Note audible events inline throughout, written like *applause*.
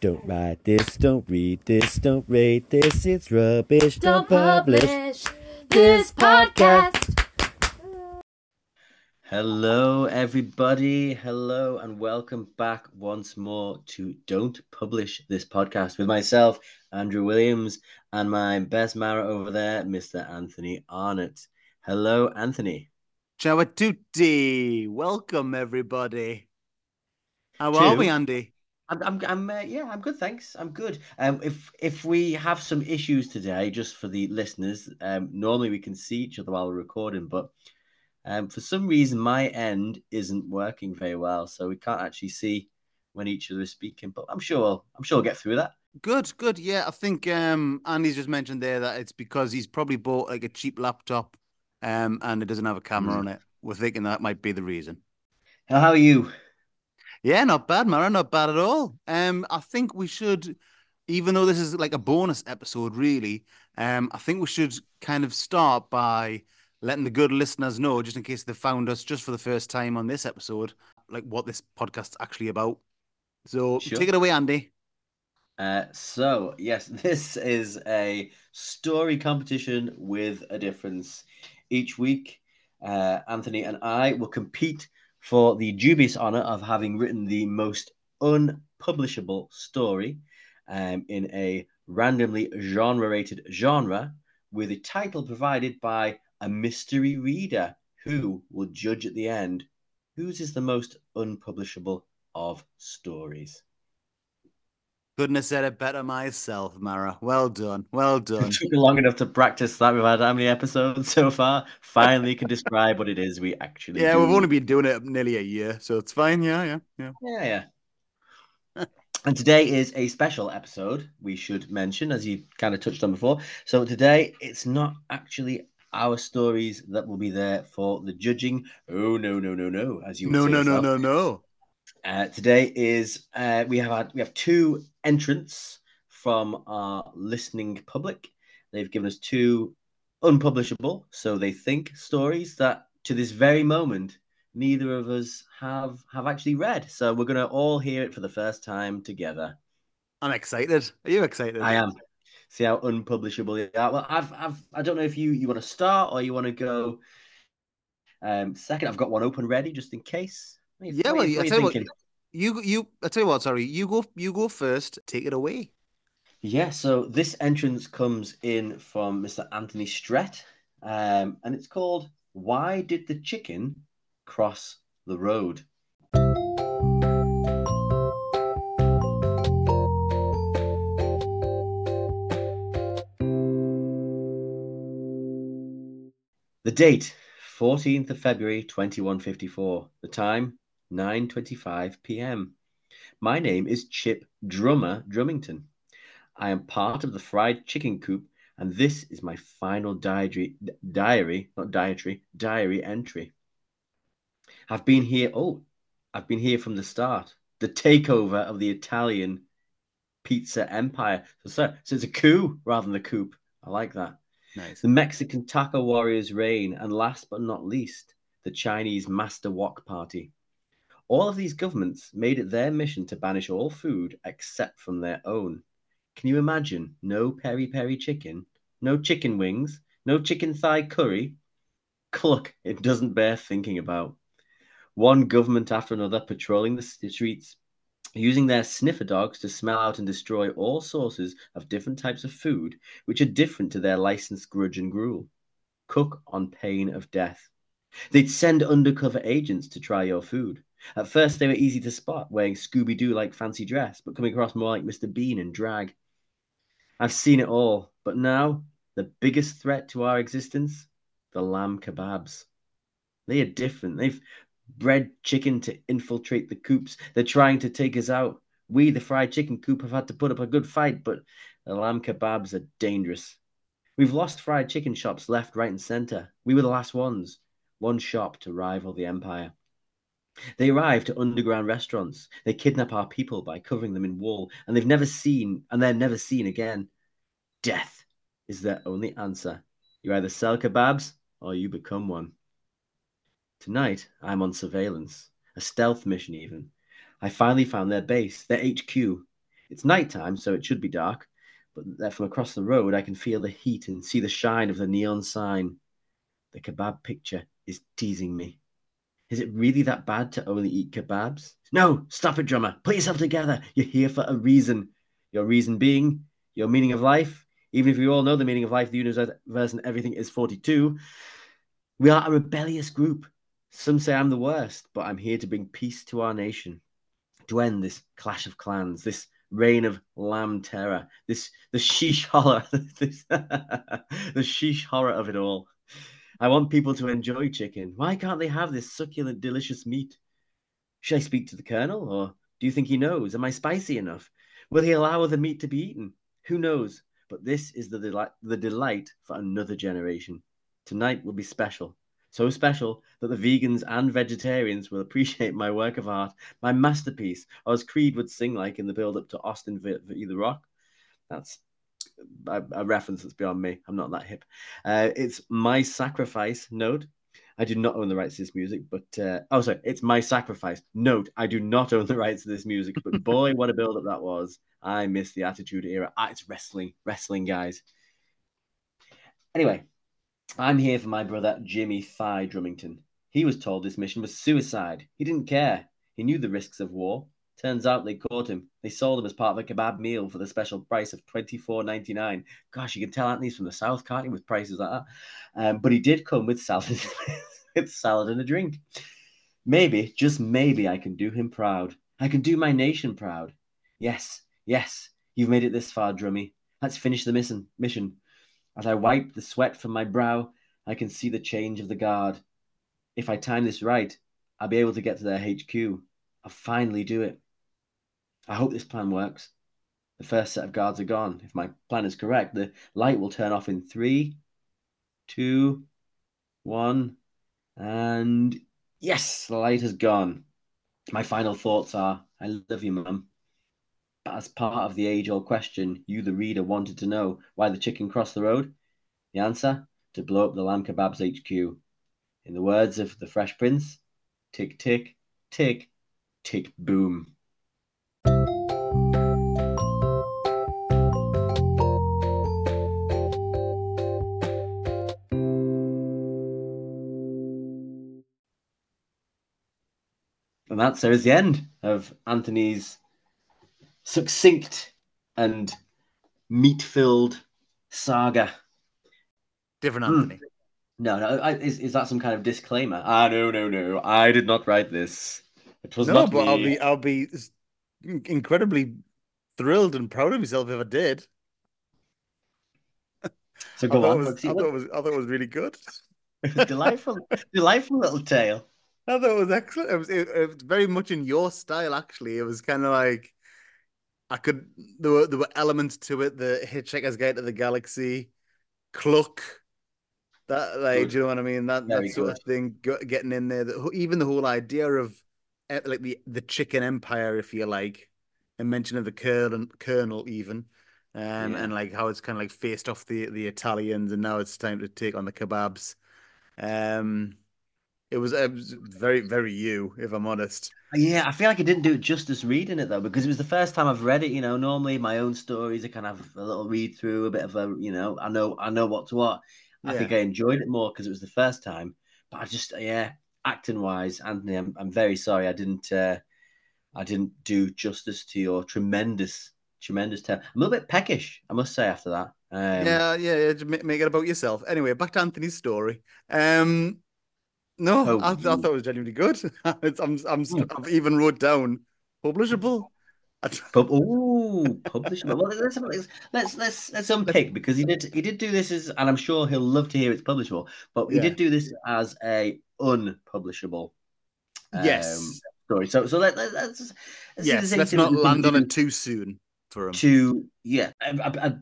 Don't write this, don't read this, don't rate this, it's rubbish. Don't, publish this podcast. Hello, everybody. Hello, and welcome back once more to Don't Publish This Podcast with myself, Andrew Williams, and my best Mara over there, Mr. Anthony Arnott. Hello, Anthony. Ciao a tutti. Welcome, everybody. How are we, Andy? I'm, I'm, I'm uh, yeah, I'm good, thanks. I'm good. Um, if if we have some issues today, just for the listeners, um, normally we can see each other while we're recording, but um, for some reason my end isn't working very well, so we can't actually see when each other is speaking. But I'm sure I'm sure we'll get through that. Good, good. Yeah, I think um, Andy's just mentioned there that it's because he's probably bought like a cheap laptop, um, and it doesn't have a camera Mm. on it. We're thinking that might be the reason. How are you? Yeah, not bad, Mara, not bad at all. Um, I think we should, even though this is like a bonus episode, really, um, I think we should kind of start by letting the good listeners know, just in case they found us just for the first time on this episode, like what this podcast's actually about. So Sure. take it away, Andy. Uh, so yes, *laughs* this is a story competition with a difference. Each week, uh, Anthony and I will compete for the dubious honor of having written the most unpublishable story um, in a randomly genre-rated genre, with a title provided by a mystery reader who will judge at the end whose is the most unpublishable of stories. Couldn't have said it better myself, Mara. Well done. Well done. It took long enough to practice that. We've had how many episodes so far? Finally, can describe what it is we actually. yeah, do. we've only been doing it nearly a year, so it's fine. Yeah, yeah, yeah. Yeah, yeah. and today is a special episode. We should mention, as you kind of touched on before. So today, it's not actually our stories that will be there for the judging. Oh no, no, no, no! As you No, no, no, no, no. Uh, today is uh, we have had we have two entrants from our listening public. They've given us two unpublishable, so they think stories that to this very moment neither of us have have actually read. So we're gonna all hear it for the first time together. I'm excited. Are you excited? I am. See how unpublishable they are. Well, I've I've I don't know if you you want to start or you want to go um second. I've got one open ready just in case. What Yeah, well, you- I what are you tell you what, you you I tell you what, sorry, you go you go first. Take it away. Yeah, so this entrance comes in from Mr. Anthony Strett, um, and it's called Why Did the Chicken Cross the Road? The date, 14th of February 2154. The time, 9.25 p.m. My name is Chip Drummer Drummington. I am part of the fried chicken coop, and this is my final diary, diary, not dietary, diary entry. I've been here, oh, I've been here from the start. The takeover of the Italian pizza empire. So, so, so it's a coup rather than the coup. I like that. Nice. The Mexican taco warriors' reign, and last but not least, the Chinese master wok party. All of these governments made it their mission to banish all food except from their own. Can you imagine? No peri peri chicken, no chicken wings, no chicken thigh curry. *laughs* Cluck, it doesn't bear thinking about. One government after another patrolling the streets, using their sniffer dogs to smell out and destroy all sources of different types of food which are different to their licensed grudge and gruel. Cook on pain of death. They'd send undercover agents to try your food. At first, they were easy to spot, wearing Scooby Doo like fancy dress, but coming across more like Mr. Bean in drag. I've seen it all, but now the biggest threat to our existence the lamb kebabs. They are different. They've bred chicken to infiltrate the coops. They're trying to take us out. We, the fried chicken coop, have had to put up a good fight, but the lamb kebabs are dangerous. We've lost fried chicken shops left, right, and center. We were the last ones. One shop to rival the empire. They arrive to underground restaurants. They kidnap our people by covering them in wool, and they've never seen, and they're never seen again. Death is their only answer. You either sell kebabs or you become one. Tonight, I'm on surveillance, a stealth mission even. I finally found their base, their HQ. It's nighttime, so it should be dark, but from across the road, I can feel the heat and see the shine of the neon sign. The kebab picture is teasing me. Is it really that bad to only eat kebabs? No, stop it, drummer. Put yourself together. You're here for a reason. Your reason being your meaning of life. Even if we all know the meaning of life, the universe, and everything is 42, we are a rebellious group. Some say I'm the worst, but I'm here to bring peace to our nation, to end this clash of clans, this reign of lamb terror, this the sheesh horror, *laughs* this, *laughs* the sheesh horror of it all. I want people to enjoy chicken. Why can't they have this succulent, delicious meat? Should I speak to the colonel, or do you think he knows? Am I spicy enough? Will he allow the meat to be eaten? Who knows? But this is the delight, the delight for another generation. Tonight will be special. So special that the vegans and vegetarians will appreciate my work of art, my masterpiece, or as Creed would sing like in the build up to Austin v. v the Rock. That's a, a, reference that's beyond me. I'm not that hip. Uh, it's My Sacrifice. Note, I do not own the rights to this music, but uh, oh, sorry, it's My Sacrifice. Note, I do not own the rights to this music, but *laughs* boy, what a build up that was. I miss the Attitude Era. Ah, it's wrestling, wrestling, guys. Anyway, I'm here for my brother Jimmy Thigh Drummington. He was told this mission was suicide. He didn't care. He knew the risks of war. Turns out they caught him. They sold him as part of a kebab meal for the special price of twenty four ninety nine. Gosh, you can tell Anthony's from the south, can't you, with prices like that? Um, but he did come with salad, *laughs* with salad and a drink. Maybe, just maybe, I can do him proud. I can do my nation proud. Yes, yes, you've made it this far, Drummy. Let's finish the mission. Mission. As I wipe the sweat from my brow, I can see the change of the guard. If I time this right, I'll be able to get to their HQ. I'll finally do it. I hope this plan works. The first set of guards are gone. If my plan is correct, the light will turn off in three, two, one, and yes, the light has gone. My final thoughts are I love you, Mum. As part of the age old question, you, the reader, wanted to know why the chicken crossed the road? The answer? To blow up the Lamb Kebabs HQ. In the words of the Fresh Prince, tick, tick, tick, tick, boom. And that so is the end of Anthony's succinct and meat filled saga. Different hmm. Anthony. Mm. No, no. I, is, is that some kind of disclaimer? Ah, no, no, no. I did not write this. It was not. no, not but me. I'll be, I'll be incredibly thrilled and proud of myself if I did. So go I on. Was, I, thought it was, I thought it was really good. *laughs* delightful, delightful little tale. I thought it was excellent. It was, it, it was very much in your style, actually. It was kind of like I could there were there were elements to it. The Hitchhiker's Guide to the Galaxy, Cluck, that like good. do you know what I mean? That Very that sort good. of thing getting in there. The, even the whole idea of eh, like the the chicken empire, if you like, and mention of the colonel, colonel even. Um, yeah. and like how it's kind of like faced off the the Italians, and now it's time to take on the kebabs. Um, it was, it was very, very you, if I'm honest. Yeah, I feel like I didn't do it justice reading it though, because it was the first time I've read it. You know, normally my own stories I kind of have a little read through, a bit of a, you know, I know, I know what to what. I yeah. think I enjoyed it more because it was the first time. But I just, yeah, acting wise, Anthony, I'm, I'm very sorry I didn't, uh, I didn't do justice to your tremendous, tremendous tale. I'm a little bit peckish, I must say, after that. Um, yeah, yeah, yeah. Make it about yourself. Anyway, back to Anthony's story. Um, no, oh, I, I, thought it was genuinely good. *laughs* I'm, I'm, hmm. I've even wrote down publishable. Pub- oh, publishable. well, let's, let's let's let's unpick because he did he did do this as, and I'm sure he'll love to hear it's publishable. But he yeah. did do this as a unpublishable. Um, yes. Story. So so let, let, let's, let's yes. Let's not land on it too soon for him. To yeah,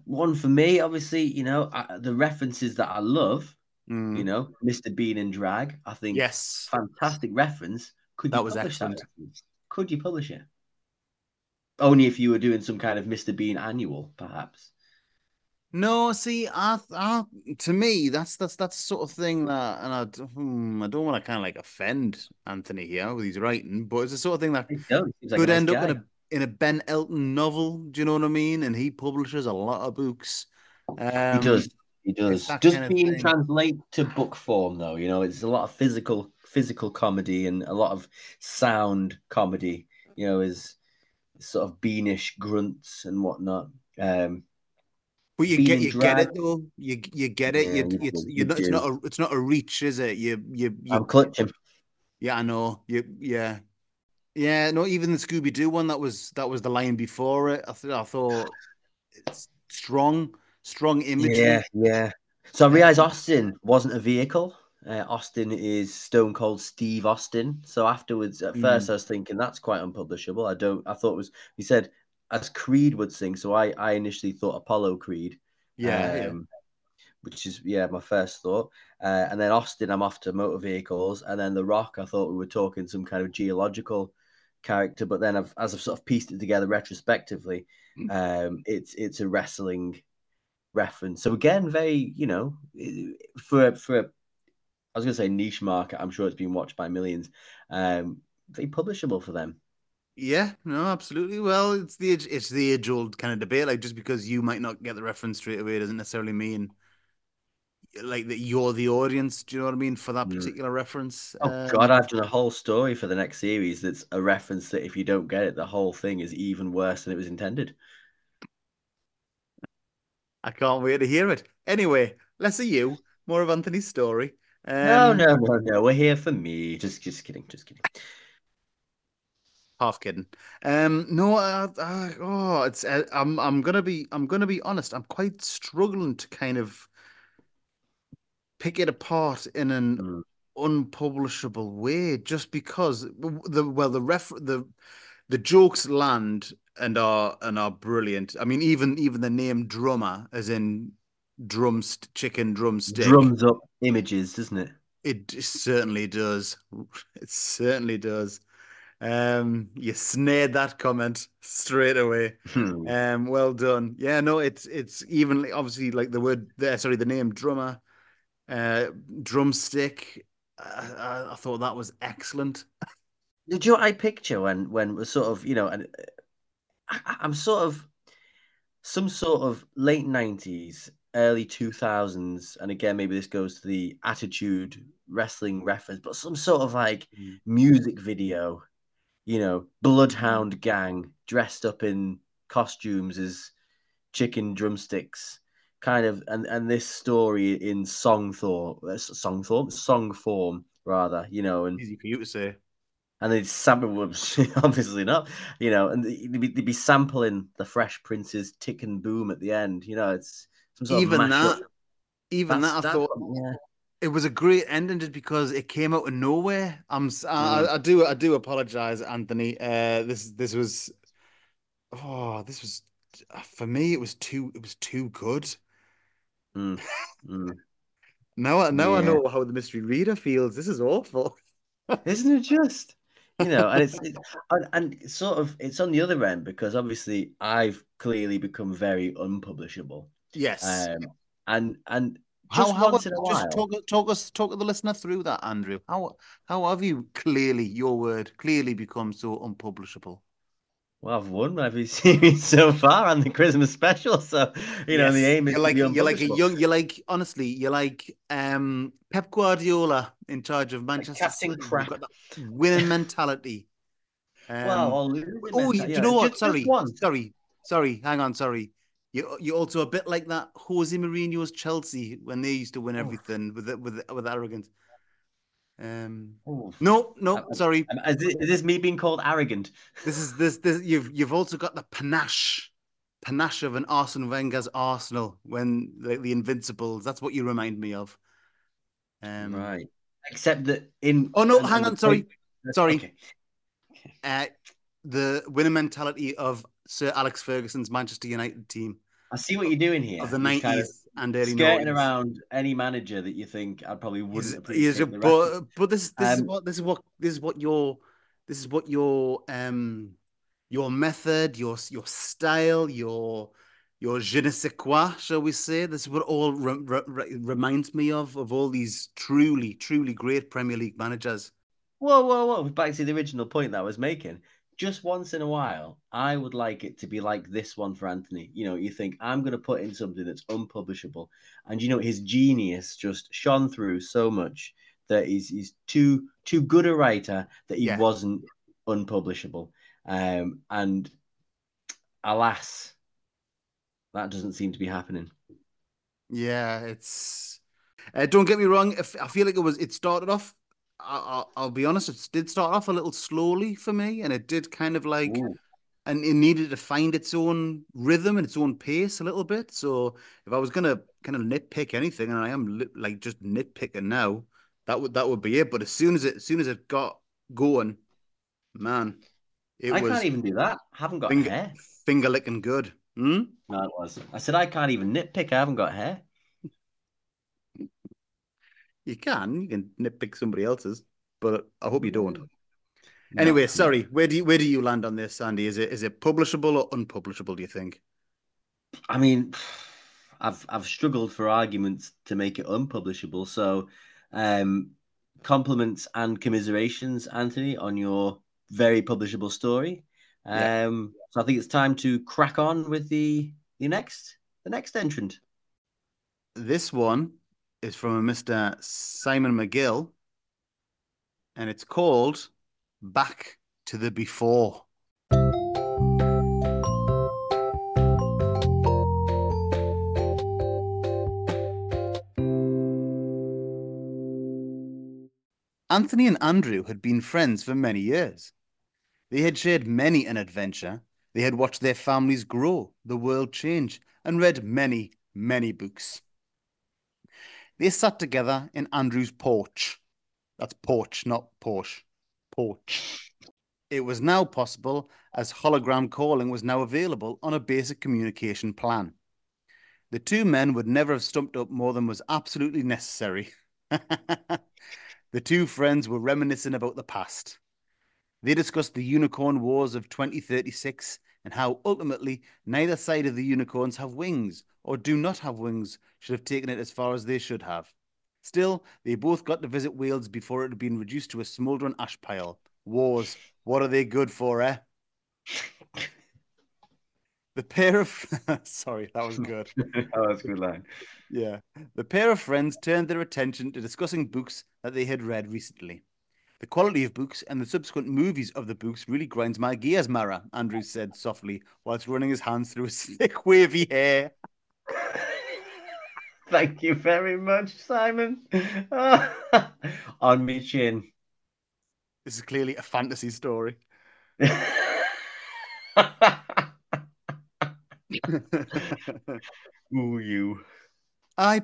one for me, obviously, you know, the references that I love Mm. You know, Mr. Bean and Drag. I think yes, fantastic reference. Could that you was excellent. That Could you publish it? Only if you were doing some kind of Mr. Bean annual, perhaps. No, see, I, I, to me, that's that's that's sort of thing that, and I, hmm, I don't want to kind of like offend Anthony here with his writing, but it's the sort of thing that could like end up in a in a Ben Elton novel. Do you know what I mean? And he publishes a lot of books. Um, he does. He does. that Does kind of being translate to book form though? You know, it's a lot of physical physical comedy and a lot of sound comedy. You know, is sort of beanish grunts and whatnot. Um, But you get you get it though. You you get it. Yeah, you, you it's you you know, it's not a it's not a reach, is it? You you, you I'm clutching. yeah, I know. You yeah. Yeah, no, even the Scooby Doo one that was that was the line before it. I th- I thought it's strong, strong imagery. Yeah, yeah. So I realized Austin wasn't a vehicle. Uh, Austin is Stone Cold Steve Austin. So afterwards, at Mm. first, I was thinking that's quite unpublishable. I don't. I thought it was. He said as Creed would sing. So I, I initially thought Apollo Creed. Yeah, um, Which is yeah, my first thought. Uh, and then Austin, I'm off to motor vehicles, and then The Rock. I thought we were talking some kind of geological character, but then I've, as I've sort of pieced it together retrospectively, Mm. um, it's it's a wrestling reference. So again, very you know, for a- for a, I was going to say niche market. I'm sure it's been watched by millions. Um, very publishable for them. Yeah, no, absolutely. Well, it's the it's the age old kind of debate. Like just because you might not get the reference straight away doesn't necessarily mean like that you're the audience. Do you know what I mean for that Mm. particular reference? Oh Um, God, I've done a whole story for the next series that's a reference that if you don't get it, the whole thing is even worse than it was intended. I can't wait to hear it. Anyway, less of you, more of Anthony's story. no, Um, no, no, no. We're here for me. Just, just kidding. Just kidding. half kidding. Um, no, uh, uh, oh, it's uh, I'm I'm gonna be I'm gonna be honest. I'm quite struggling to kind of pick it apart in an Mm. unpublishable way, just because the well the ref the the jokes land and are and are brilliant. I mean, even even the name drummer, as in drumst chicken drumstick, Drums up images, doesn't it? it certainly does. It certainly does. Um, you snared that comment straight away. Hmm. Um, well done. Yeah, no, it's it's evenly obviously like the word there. Sorry, the name drummer, uh, drumstick. Uh, I, I thought that was excellent. *laughs* Did you know I picture when when we're sort of you know and uh, I, I'm sort of some sort of late nineties, early two thousands, and again maybe this goes to the attitude wrestling reference, but some sort of like Mm. music video, you know, bloodhound gang dressed up in costumes as chicken drumsticks, kind of, and and this story in song form, song form, song form rather, you know, and Easy for you to say. And they'd sample *laughs* obviously not, you know, and they'd be, they'd be sampling the Fresh Prince's "Tick and Boom" at the end. You know, it's Even that, even That's- that, I thought yeah. it was a great ending just because it came out of nowhere. I'm I, Mm. I do I do apologize, Anthony. Uh, this this was oh this was for me it was too it was too good. Mm, *laughs* mm. Now now I know how the mystery reader feels. This is awful. *laughs* Isn't it just? You know, and it's, it's and, and it's sort of it's on the other end because obviously I've clearly become very unpublishable. Yes. Um, and and how just how a just talk talk us talk to the listener through that, Andrew. How how have you clearly your word clearly become so unpublishable? Well, I've won every series so far on the Christmas special. So you know, the aim is you're to like be you're like a young you're like honestly you're like um Pep Guardiola in charge of Manchester Captain City. Crap. got winning mentality. Well, Um, or losing oh, mentality, you, do you know what? just- just sorry, one. sorry, sorry. Hang on, sorry. You you're also a bit like that Jose Mourinho's Chelsea when they used to win Oh. everything with with with arrogance. Um, Ooh. no, no, Um, sorry. Um, Is this, is this me being called arrogant? *laughs* This is this this you've you've also got the panache, panache of an Arsene Wenger's Arsenal when the, the Invincibles. That's what you remind me of. Um, right. Except that in. Oh no, hang on, sorry, *laughs* point- sorry. Okay. uh, the winner mentality of Sir Alex Ferguson's Manchester United team I see what you're doing here. of the nineties and early skirting 90s. around any manager that you think I probably wouldn't he's appreciate. a, but but this this is Um, what this is what this is what your this is what your um your method your your style your your je ne sais quoi shall we say this is what all re- re- reminds me of of all these truly truly great Premier League managers Whoa, whoa, whoa! Back to the original point that I was making. Just once in a while, I would like it to be like this one for Anthony. You know, you think I'm going to put in something that's unpublishable, and you know his genius just shone through so much that he's he's too too good a writer that he Yeah. wasn't unpublishable. Um, and alas, that doesn't seem to be happening. Yeah, it's. Uh, don't get me wrong. I feel like it was, it started off. I, I'll, I'll be honest. It did start off a little slowly for me, and it did kind of like, Ooh. and it needed to find its own rhythm and its own pace a little bit. So if I was gonna kind of nitpick anything, and I am li- like just nitpicking now, that would that would be it. But as soon as it, as soon as it got going, man, it I was can't even do that. I haven't got finger, hair. finger licking good. Hmm? No, it was. I said I can't even nitpick. I haven't got hair. You can, you can nitpick somebody else's, but I hope you don't. No. Anyway, sorry. Where do you, where do you land on this, Sandy? Is it is it publishable or unpublishable? Do you think? I mean, I've I've struggled for arguments to make it unpublishable. So, um, compliments and commiserations, Anthony, on your very publishable story. Yeah. Um, so I think it's time to crack on with the the next the next entrant. This one is from a Mister Simon McGill, and it's called "Back to the Before." Anthony and Andrew had been friends for many years. They had shared many an adventure. They had watched their families grow, the world change, and read many, many books. They sat together in Andrew's porch. That's porch, not Porsche. Porch. It was now possible as hologram calling was now available on a basic communication plan. The two men would never have stumped up more than was absolutely necessary. *laughs* the two friends were reminiscing about the past. They discussed the unicorn wars of 2036 and how ultimately neither side of the unicorns have wings or do not have wings should have taken it as far as they should have. Still, they both got to visit Wales before it had been reduced to a smouldering ash pile. Wars, what are they good for, eh? The pair of *laughs* sorry, that was good. *laughs* oh, that's a good line. Yeah. The pair of friends turned their attention to discussing books that they had read recently. The quality of books and the subsequent movies of the books really grinds my gears, Mara, Andrew *laughs* said softly, whilst running his hands through his thick, wavy hair. *laughs* Thank you very much, Simon. *laughs* on me chin. This is clearly a fantasy story. Ooh, you. I.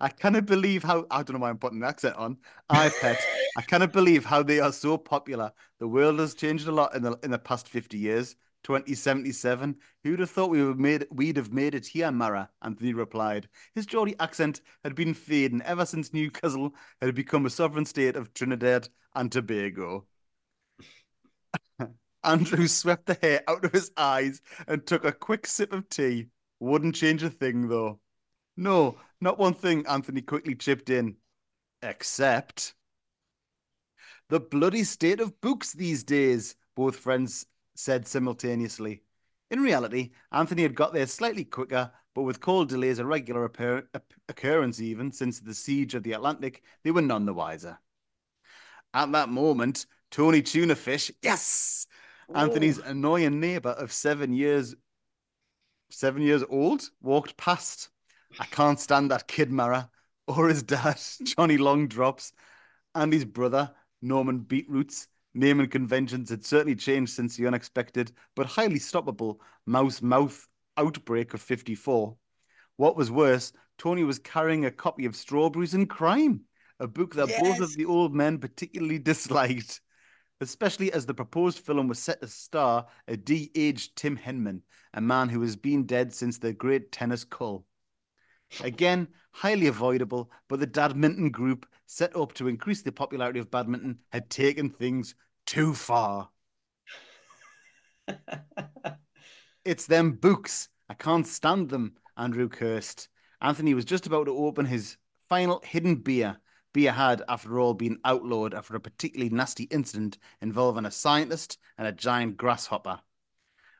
I cannot believe how I don't know why I'm putting the accent on. I. I cannot believe how they are so popular. The world has changed a lot in the in the past 50 years. 2077. Who'd have thought we would made we'd have made it here, Mara? Anthony replied. His Geordie accent had been fading ever since Newcastle had become a sovereign state of Trinidad and Tobago. *laughs* Andrew swept the hair out of his eyes and took a quick sip of tea. Wouldn't change a thing though. No, not one thing, Anthony quickly chipped in. Except the bloody state of books these days, both friends said simultaneously. In reality, Anthony had got there slightly quicker, but with cold delays a regular occurrence even since the siege of the Atlantic, they were none the wiser. At that moment, Tony Tunafish, yes, Anthony's annoying neighbor of seven years, seven years old, walked past. I can't stand that kid, Mara, or his dad, *laughs* Johnny Longdrops, and his brother, Norman Beetroots. Naming conventions had certainly changed since the unexpected but highly stoppable mouse mouth outbreak of 54. What was worse, Tony was carrying a copy of Strawberries and Crime, a book that both of the old men particularly disliked, especially as the proposed film was set to star a de aged Tim Henman, a man who has been dead since the great tennis cull. Again, highly avoidable, but the Dadminton group, set up to increase the popularity of badminton, had taken things too far. *laughs* It's them books. I can't stand them, Andrew cursed. Anthony was just about to open his final hidden beer, beer had, after all, been outlawed after a particularly nasty incident involving a scientist and a giant grasshopper.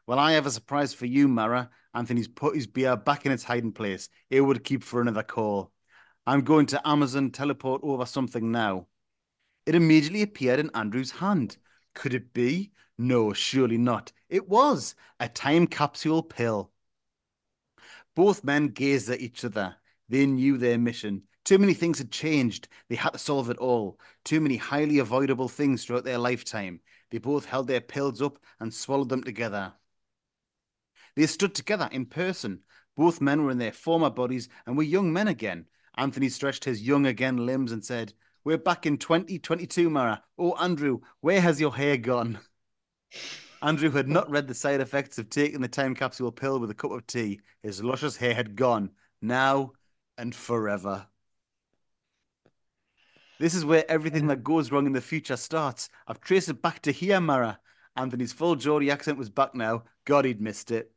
Well, I have a surprise for you, Mara. Anthony's put his beer back in its hiding place. It would keep for another call. I'm going to Amazon teleport over something now. It immediately appeared in Andrew's hand. Could it be? No, surely not. It was a time capsule pill. Both men gazed at each other. They knew their mission. Too many things had changed. They had to solve it all. Too many highly avoidable things throughout their lifetime. They both held their pills up and swallowed them together. They stood together in person. Both men were in their former bodies and were young men again. Anthony stretched his young again limbs and said, We're back in 2022, Mara. Oh, Andrew, where has your hair gone? Andrew had not read the side effects of taking the time capsule pill with a cup of tea. His luscious hair had gone, now and forever. This is where everything that goes wrong in the future starts. I've traced it back to here, Mara. Anthony's full Geordie accent was back now. God, he'd missed it.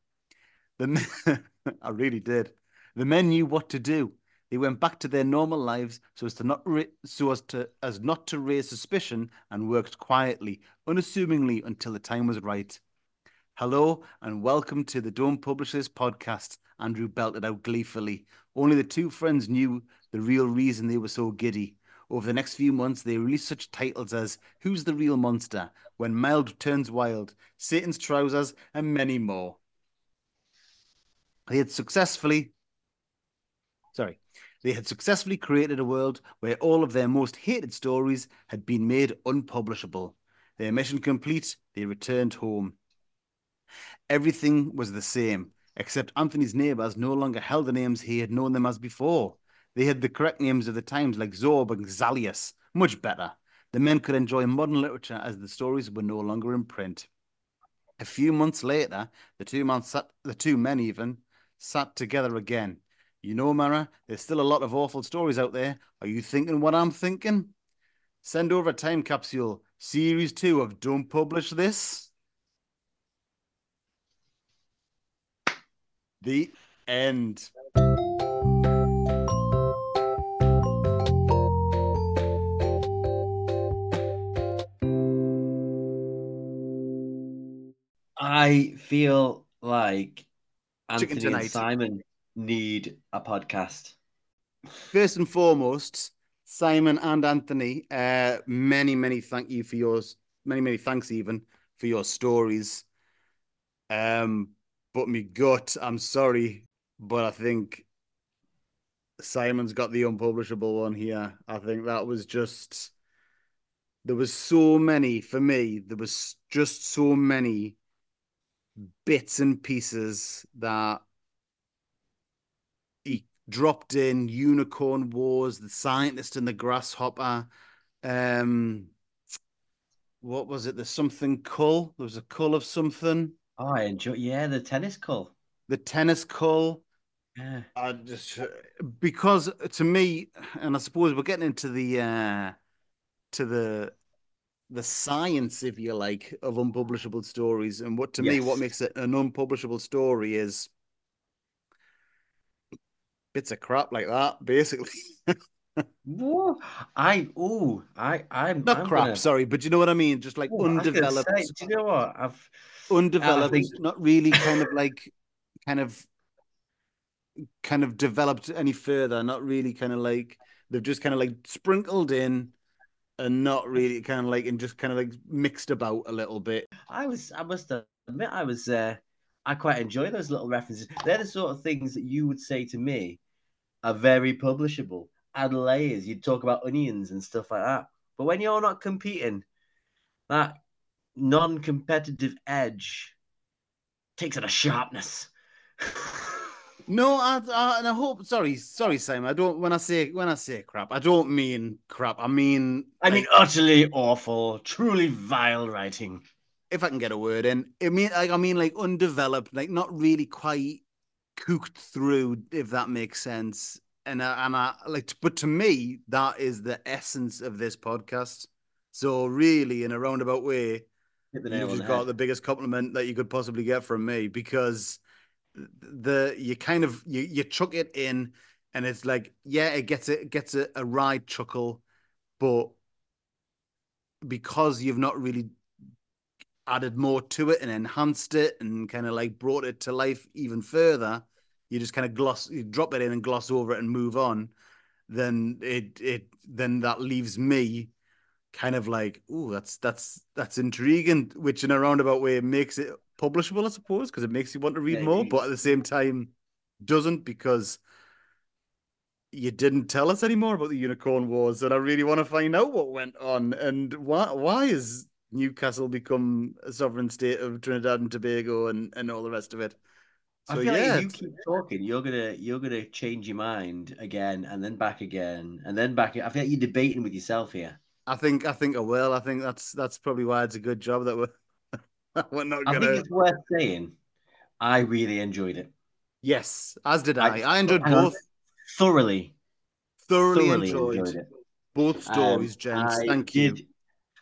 The *laughs* I really did. The men knew what to do. They went back to their normal lives so as to not so as to as not to raise suspicion and worked quietly, unassumingly until the time was right. Hello and welcome to the Don't Publish This podcast. Andrew belted out gleefully. Only the two friends knew the real reason they were so giddy. Over the next few months, they released such titles as Who's the Real Monster? When Mild Turns Wild, Satan's Trousers, and many more. They had successfully, sorry, they had successfully created a world where all of their most hated stories had been made unpublishable. Their mission complete, they returned home. Everything was the same, except Anthony's neighbors no longer held the names he had known them as before. They had the correct names of the times, like Zorb and Xalius. Much better. The men could enjoy modern literature as the stories were no longer in print. A few months later, the two men sat, the two men even sat together again. You know, Mara, there's still a lot of awful stories out there. Are you thinking what I'm thinking? Send over a time capsule, series two of Don't Publish This. The end. I feel like Anthony and. Simon need a podcast. First and foremost, Simon and Anthony, uh, many, many thank you for yours. Many, many thanks even for your stories. Um, but me gut, I'm sorry, but I think Simon's got the unpublishable one here. I think that was just there was so many for me. There was just so many bits and pieces that he dropped in Unicorn Wars, the scientist and the grasshopper. Um, what was it? There's something cull. There was a cull of something. Oh, I enjoy. Yeah, the tennis call. The tennis cull. Yeah. I just because to me, and I suppose we're getting into the uh to the the science, if you like, of unpublishable stories. And what to me, what makes it an unpublishable story is bits of crap like that, basically. Whoa. I oh I I'm Not I'm crap, gonna- sorry, but you know what I mean? Just like Oh, gonna undeveloped, say, do you know what I've? undeveloped, think- not really kind of like kind of kind of developed any further, not really kind of like they've just kind of like sprinkled in and not really kind of like and just kind of like mixed about a little bit. I was I must admit I was uh I quite enjoy those little references. They're the sort of things that you would say to me are very publishable. Add layers. You'd talk about onions and stuff like that. But when you're not competing, that non-competitive edge takes on a sharpness. *laughs* No, I, I and I hope. Sorry, sorry, Simon. I don't. When I say when I say crap, I don't mean crap. I mean, I mean, like, utterly awful, truly vile writing. if I can get a word in, I mean, like I mean, like undeveloped, like not really quite cooked through, if that makes sense. And I, and I like, but to me, that is the essence of this podcast. So really, in a roundabout way, Hit the you nail on just got head. the biggest compliment that you could possibly get from me because the you kind of you you chuck it in and it's like yeah it gets it gets a, a ride chuckle but because you've not really added more to it and enhanced it and kind of like brought it to life even further, you just kind of gloss, you drop it in and gloss over it and move on. Then it it then that leaves me kind of like, oh, that's that's that's intriguing, which in a roundabout way makes it publishable, I suppose, because it makes you want to read Yeah, more, but at the same time doesn't because you didn't tell us anymore about the Unicorn Wars, and I really want to find out what went on and why why is Newcastle become a sovereign state of Trinidad and Tobago and, and all the rest of it. I So feel yeah, like if you keep talking, you're gonna you're gonna change your mind again and then back again and then back. I feel like you're debating with yourself here. I think I think I will. I think that's that's probably why it's a good job that we're *laughs* we're not I gonna. think it's worth saying. I really enjoyed it. Yes, as did I- I. I enjoyed both. Thoroughly, Thoroughly, thoroughly enjoyed, enjoyed it. both stories, Um. I Thank you.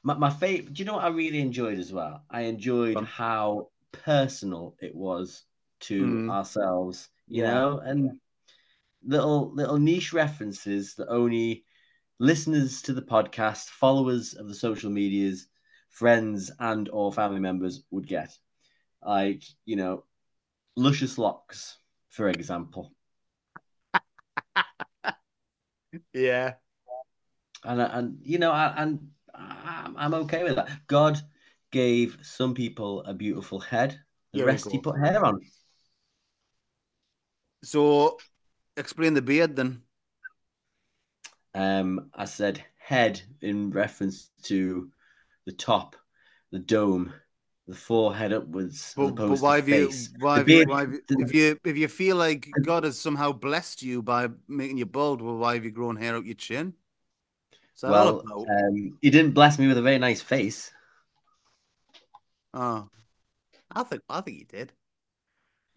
My, my favorite. Do you know what I really enjoyed as well? I enjoyed how personal it was to Mm. ourselves. You Yeah. know, and little little niche references that only listeners to the podcast, followers of the social medias, friends and or family members would get. Like you know, luscious locks, for example. *laughs* Yeah, and and you know I- and I'm, I'm okay with that. God gave some people a beautiful head. The rest he put hair on. So explain the beard then. Um, I said head in reference to the top, the dome, the forehead upwards, But, but why have you why have beard- why have you if you if you feel like God has somehow blessed you by making you bald, well, why have you grown hair out your chin? Well, um, he didn't bless me with a very nice face. Oh, I think I think you did.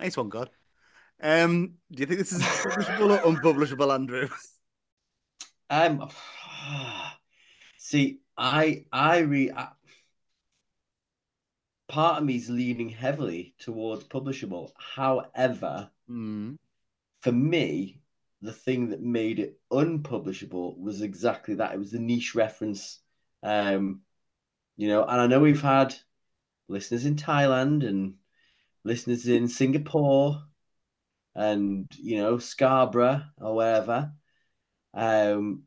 Nice one, God. Um, do you think this is *laughs* publishable or unpublishable, Andrew? Um, *sighs* see, I, I re, I, part of me is leaning heavily towards publishable. However, Hmm. for me, the thing that made it unpublishable was exactly that. It was the niche reference. Um, you know, and I know we've had listeners in Thailand and listeners in Singapore and you know Scarborough or wherever. Um,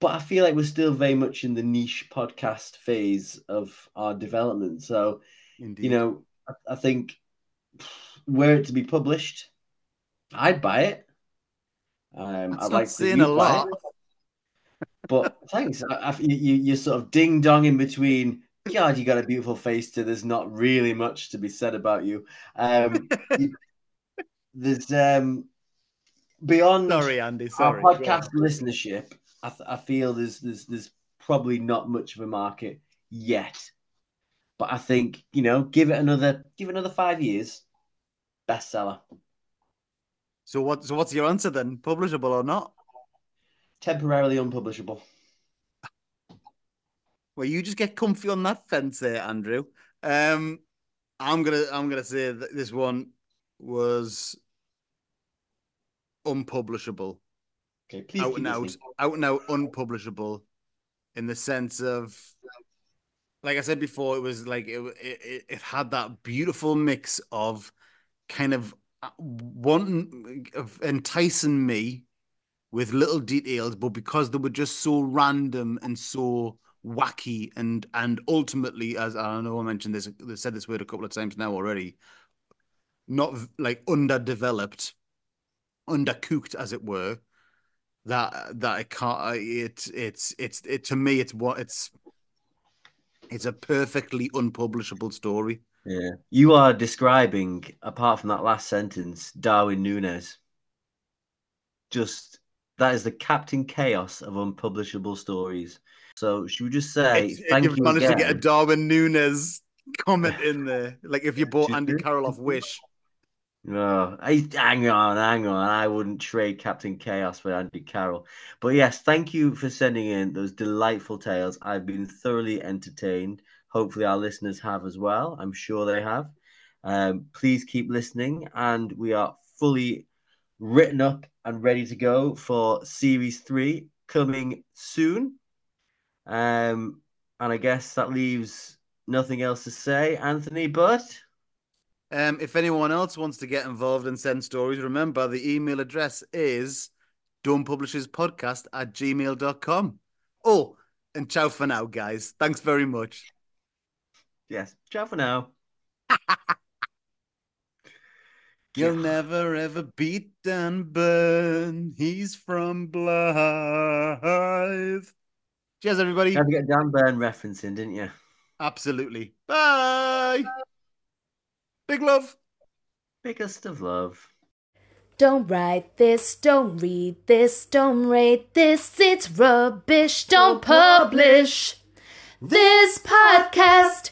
but I feel like we're still very much in the niche podcast phase of our development. So, Indeed. you know, I, I think were it to be published, I'd buy it. Um, That's I'd like you a lot. it. But thanks. I, I, you, you're sort of ding dong in between. God, you got a beautiful face to. There's not really much to be said about you. Um, *laughs* you- there's um, beyond Sorry, Andy. our Sorry. On. podcast listenership. I, th- I feel there's there's there's probably not much of a market yet, but I think you know, give it another give it another five years, bestseller. So what? So what's your answer then? Publishable or not? Temporarily unpublishable. Well, you just get comfy on that fence there, Andrew. Um, I'm gonna I'm gonna say that this one was unpublishable, Okay, please out and out, out and out unpublishable, in the sense of, like I said before, it was like it it, it had that beautiful mix of kind of uh, wanting of enticing me with little details, but because they were just so random and so wacky and and ultimately, as I know I mentioned this, they said this word a couple of times now already, not like underdeveloped, undercooked as it were. That that it can't. It's it's it's it to me. It's what it's. It's a perfectly unpublishable story. Yeah, you are describing, apart from that last sentence, Darwin Nunez. Just that is the Captain Chaos of unpublishable stories. So should we just say It's- thank you've you managed again? to get a Darwin Nunez comment in there. Like if you bought Andy Just- Carroll off Wish. No, I, hang on, hang on. I wouldn't trade Captain Chaos for Andy Carroll. But yes, thank you for sending in those delightful tales. I've been thoroughly entertained. Hopefully, our listeners have as well. I'm sure they have. Um, please keep listening, and we are fully written up and ready to go for series three coming soon. Um, and I guess that leaves nothing else to say, Anthony, but Um, if anyone else wants to get involved and send stories, remember the email address is dontpublishthispodcast at gmail.com. Oh, and ciao for now, guys. Thanks very much. yes, ciao for now. *laughs* You'll never ever beat Dan Burn. He's from Blyth. Cheers, everybody. You had to get Dan Burn referencing, didn't you? Absolutely. Bye. Big love. Biggest of love. Don't write this, don't read this, don't rate this, it's rubbish, don't publish this podcast.